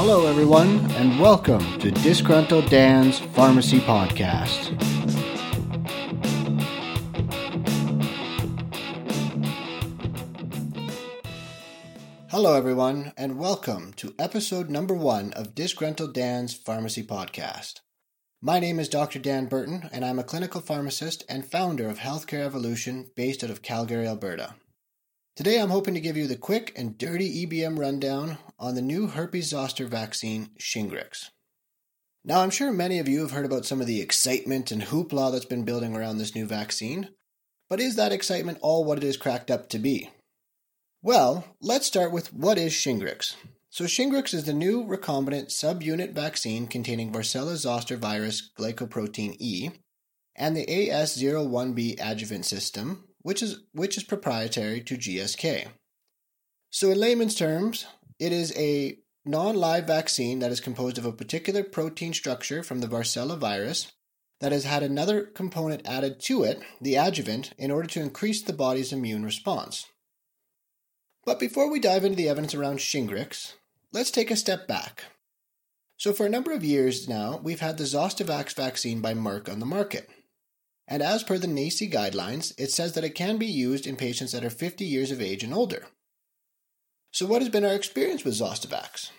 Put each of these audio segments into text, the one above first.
Hello, everyone, and welcome to Disgruntled Dan's Pharmacy Podcast. Hello, everyone, and welcome to episode number one of Disgruntled Dan's Pharmacy Podcast. My name is Dr. Dan Burton, and I'm a clinical pharmacist and founder of Healthcare Evolution based out of Calgary, Alberta. Today, I'm hoping to give you the quick and dirty EBM rundown on the new herpes zoster vaccine, Shingrix. Now, I'm sure many of you have heard about some of the excitement and hoopla that's been building around this new vaccine, but is that excitement all what it is cracked up to be? Well, let's start with what is Shingrix. So, Shingrix is the new recombinant subunit vaccine containing Varicella zoster virus glycoprotein E and the AS01B adjuvant system, which is, which is proprietary to GSK. So, in layman's terms, it is a non live vaccine that is composed of a particular protein structure from the varicella virus that has had another component added to it, the adjuvant, in order to increase the body's immune response. But before we dive into the evidence around Shingrix, let's take a step back. So, for a number of years now, we've had the Zostavax vaccine by Merck on the market. And as per the NACI guidelines, it says that it can be used in patients that are 50 years of age and older. So, what has been our experience with Zostavax?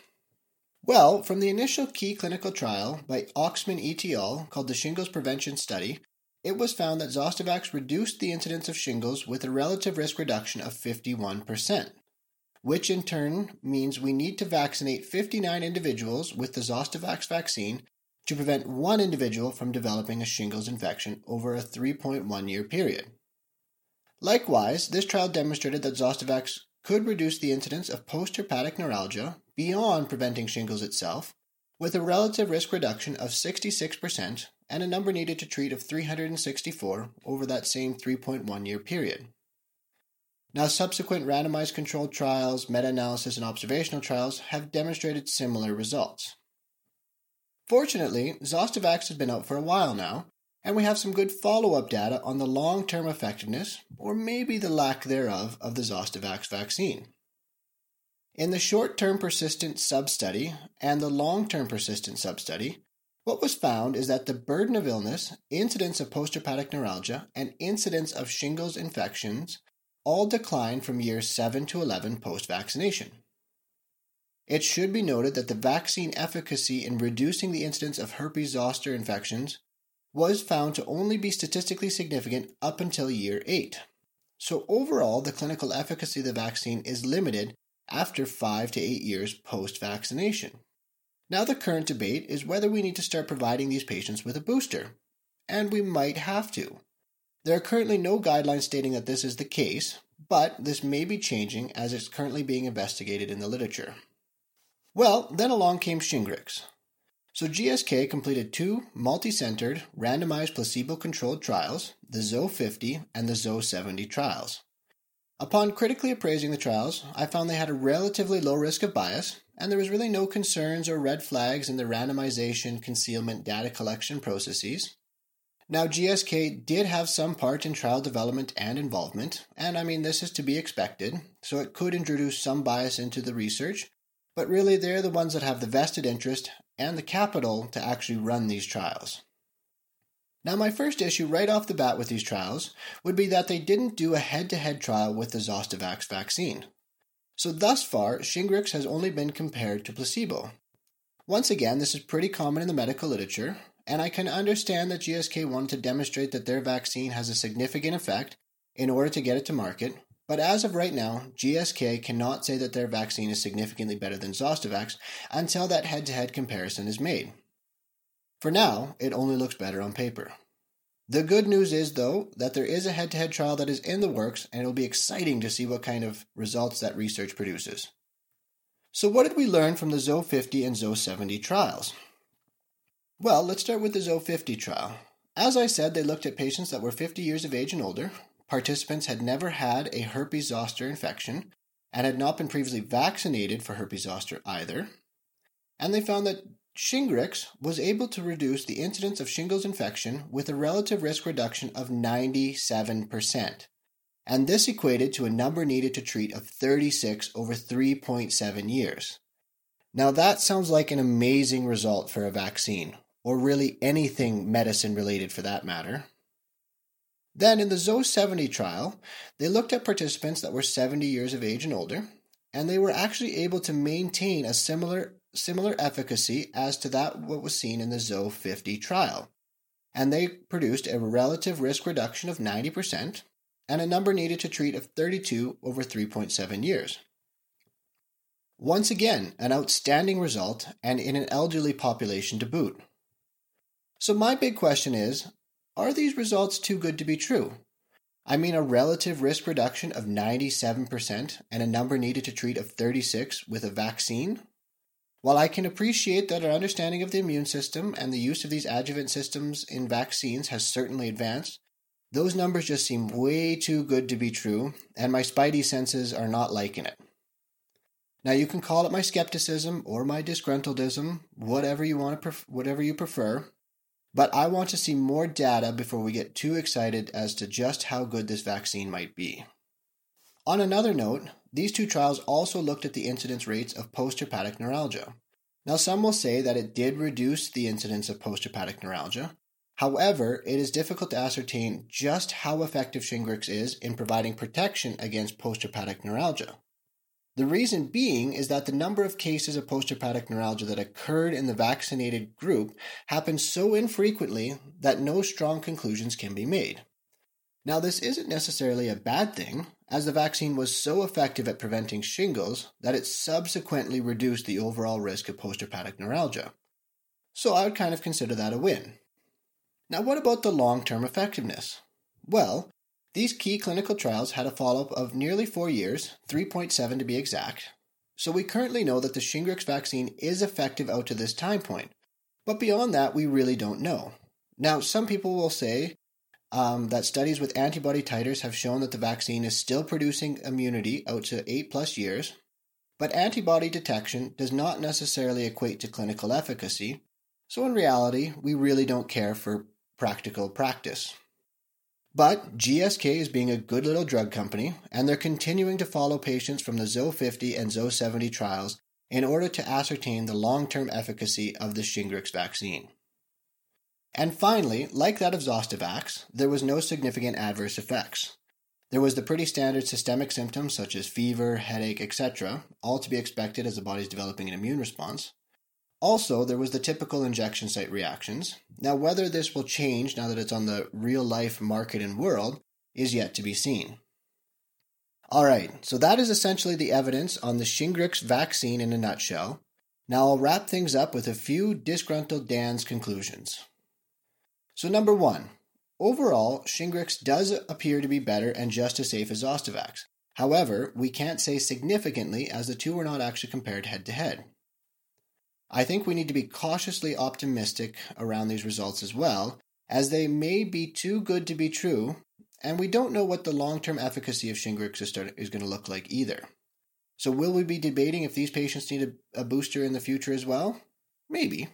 Well, from the initial key clinical trial by Oxman et al. called the Shingles Prevention Study, it was found that Zostavax reduced the incidence of shingles with a relative risk reduction of 51%, which in turn means we need to vaccinate 59 individuals with the Zostavax vaccine to prevent one individual from developing a shingles infection over a 3.1 year period. Likewise, this trial demonstrated that Zostavax could reduce the incidence of postherpetic neuralgia beyond preventing shingles itself, with a relative risk reduction of 66% and a number needed to treat of 364 over that same 3.1 year period. Now, subsequent randomized controlled trials, meta analysis, and observational trials have demonstrated similar results. Fortunately, Zostavax has been out for a while now, and we have some good follow up data on the long term effectiveness, or maybe the lack thereof, of the Zostavax vaccine. In the short term persistent substudy and the long term persistent substudy, what was found is that the burden of illness, incidence of postherpetic neuralgia, and incidence of shingles infections all declined from years 7 to 11 post vaccination. It should be noted that the vaccine efficacy in reducing the incidence of herpes zoster infections was found to only be statistically significant up until year 8. So, overall, the clinical efficacy of the vaccine is limited after 5 to 8 years post vaccination. Now, the current debate is whether we need to start providing these patients with a booster, and we might have to. There are currently no guidelines stating that this is the case, but this may be changing as it's currently being investigated in the literature. Well, then along came Shingrix. So GSK completed two multi-centered, randomized placebo-controlled trials, the ZOE50 and the ZOE70 trials. Upon critically appraising the trials, I found they had a relatively low risk of bias, and there was really no concerns or red flags in the randomization, concealment, data collection processes. Now, GSK did have some part in trial development and involvement, and I mean, this is to be expected, so it could introduce some bias into the research, but really they're the ones that have the vested interest and the capital to actually run these trials. Now, my first issue right off the bat with these trials would be that they didn't do a head to head trial with the Zostavax vaccine. So, thus far, Shingrix has only been compared to placebo. Once again, this is pretty common in the medical literature, and I can understand that GSK wanted to demonstrate that their vaccine has a significant effect in order to get it to market, but as of right now, GSK cannot say that their vaccine is significantly better than Zostavax until that head to head comparison is made. For now, it only looks better on paper. The good news is, though, that there is a head to head trial that is in the works, and it'll be exciting to see what kind of results that research produces. So, what did we learn from the ZOE50 and ZOE70 trials? Well, let's start with the ZOE50 trial. As I said, they looked at patients that were 50 years of age and older, participants had never had a herpes zoster infection and had not been previously vaccinated for herpes zoster either. And they found that Shingrix was able to reduce the incidence of shingles infection with a relative risk reduction of 97%. And this equated to a number needed to treat of 36 over 3.7 years. Now, that sounds like an amazing result for a vaccine, or really anything medicine related for that matter. Then, in the ZOE 70 trial, they looked at participants that were 70 years of age and older, and they were actually able to maintain a similar, similar efficacy as to that what was seen in the ZOE 50 trial. And they produced a relative risk reduction of 90% and a number needed to treat of 32 over 3.7 years. Once again, an outstanding result, and in an elderly population to boot. So, my big question is are these results too good to be true? I mean, a relative risk reduction of 97% and a number needed to treat of 36 with a vaccine? While I can appreciate that our understanding of the immune system and the use of these adjuvant systems in vaccines has certainly advanced, those numbers just seem way too good to be true, and my spidey senses are not liking it. Now you can call it my skepticism or my disgruntledism, whatever you want to pref- whatever you prefer, but I want to see more data before we get too excited as to just how good this vaccine might be. On another note, these two trials also looked at the incidence rates of postherpetic neuralgia. Now some will say that it did reduce the incidence of postherpetic neuralgia. However, it is difficult to ascertain just how effective Shingrix is in providing protection against postherpetic neuralgia. The reason being is that the number of cases of postherpetic neuralgia that occurred in the vaccinated group happened so infrequently that no strong conclusions can be made. Now, this isn't necessarily a bad thing, as the vaccine was so effective at preventing shingles that it subsequently reduced the overall risk of postherpetic neuralgia. So I would kind of consider that a win. Now, what about the long term effectiveness? Well, these key clinical trials had a follow up of nearly four years, 3.7 to be exact. So we currently know that the Shingrix vaccine is effective out to this time point. But beyond that, we really don't know. Now, some people will say um, that studies with antibody titers have shown that the vaccine is still producing immunity out to 8 plus years, but antibody detection does not necessarily equate to clinical efficacy, so in reality, we really don't care for practical practice. But GSK is being a good little drug company, and they're continuing to follow patients from the ZOE 50 and ZOE 70 trials in order to ascertain the long term efficacy of the Shingrix vaccine. And finally, like that of Zostavax, there was no significant adverse effects. There was the pretty standard systemic symptoms such as fever, headache, etc., all to be expected as the body's developing an immune response. Also, there was the typical injection site reactions. Now, whether this will change now that it's on the real life market and world is yet to be seen. All right, so that is essentially the evidence on the Shingrix vaccine in a nutshell. Now, I'll wrap things up with a few disgruntled Dan's conclusions. So, number one, overall, Shingrix does appear to be better and just as safe as Zostavax. However, we can't say significantly as the two were not actually compared head to head. I think we need to be cautiously optimistic around these results as well, as they may be too good to be true, and we don't know what the long term efficacy of Shingrix is, going to look like either. So, will we be debating if these patients need a, a booster in the future as well? Maybe.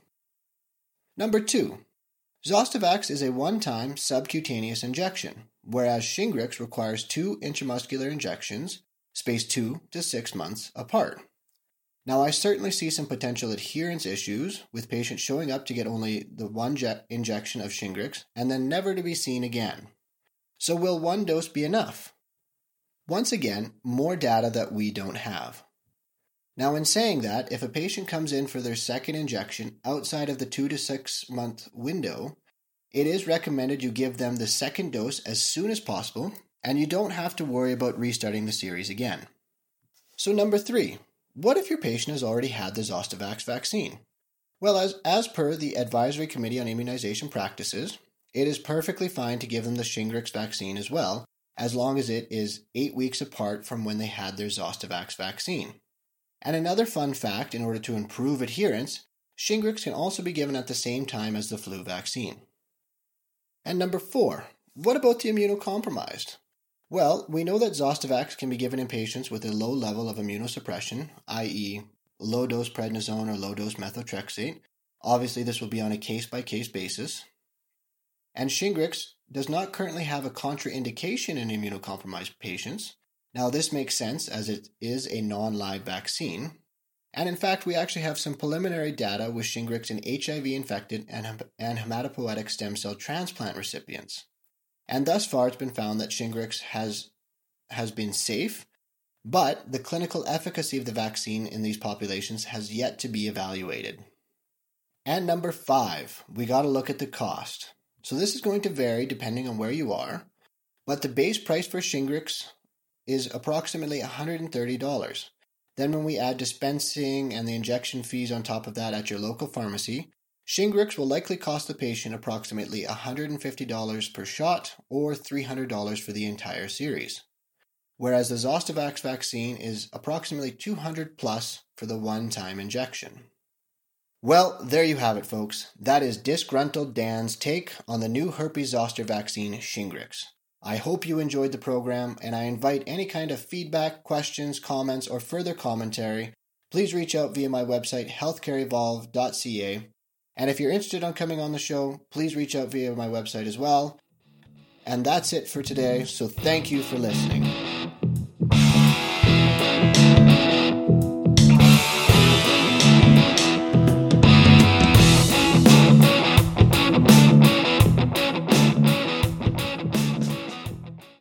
Number two, Zostavax is a one time subcutaneous injection, whereas Shingrix requires two intramuscular injections, spaced two to six months apart. Now, I certainly see some potential adherence issues with patients showing up to get only the one injection of Shingrix and then never to be seen again. So, will one dose be enough? Once again, more data that we don't have. Now, in saying that, if a patient comes in for their second injection outside of the two to six month window, it is recommended you give them the second dose as soon as possible, and you don't have to worry about restarting the series again. So, number three, what if your patient has already had the Zostavax vaccine? Well, as, as per the Advisory Committee on Immunization Practices, it is perfectly fine to give them the Shingrix vaccine as well, as long as it is eight weeks apart from when they had their Zostavax vaccine. And another fun fact in order to improve adherence, Shingrix can also be given at the same time as the flu vaccine. And number four, what about the immunocompromised? Well, we know that Zostavax can be given in patients with a low level of immunosuppression, i.e., low dose prednisone or low dose methotrexate. Obviously, this will be on a case by case basis. And Shingrix does not currently have a contraindication in immunocompromised patients. Now, this makes sense as it is a non live vaccine. And in fact, we actually have some preliminary data with Shingrix in HIV infected and, and hematopoietic stem cell transplant recipients. And thus far, it's been found that Shingrix has, has been safe, but the clinical efficacy of the vaccine in these populations has yet to be evaluated. And number five, we got to look at the cost. So this is going to vary depending on where you are, but the base price for Shingrix is approximately $130. Then, when we add dispensing and the injection fees on top of that at your local pharmacy, Shingrix will likely cost the patient approximately $150 per shot or $300 for the entire series. Whereas the Zostavax vaccine is approximately 200 plus for the one time injection. Well, there you have it, folks. That is Disgruntled Dan's take on the new herpes zoster vaccine, Shingrix. I hope you enjoyed the program, and I invite any kind of feedback, questions, comments, or further commentary. Please reach out via my website, healthcareevolve.ca. And if you're interested on coming on the show, please reach out via my website as well. And that's it for today, so thank you for listening.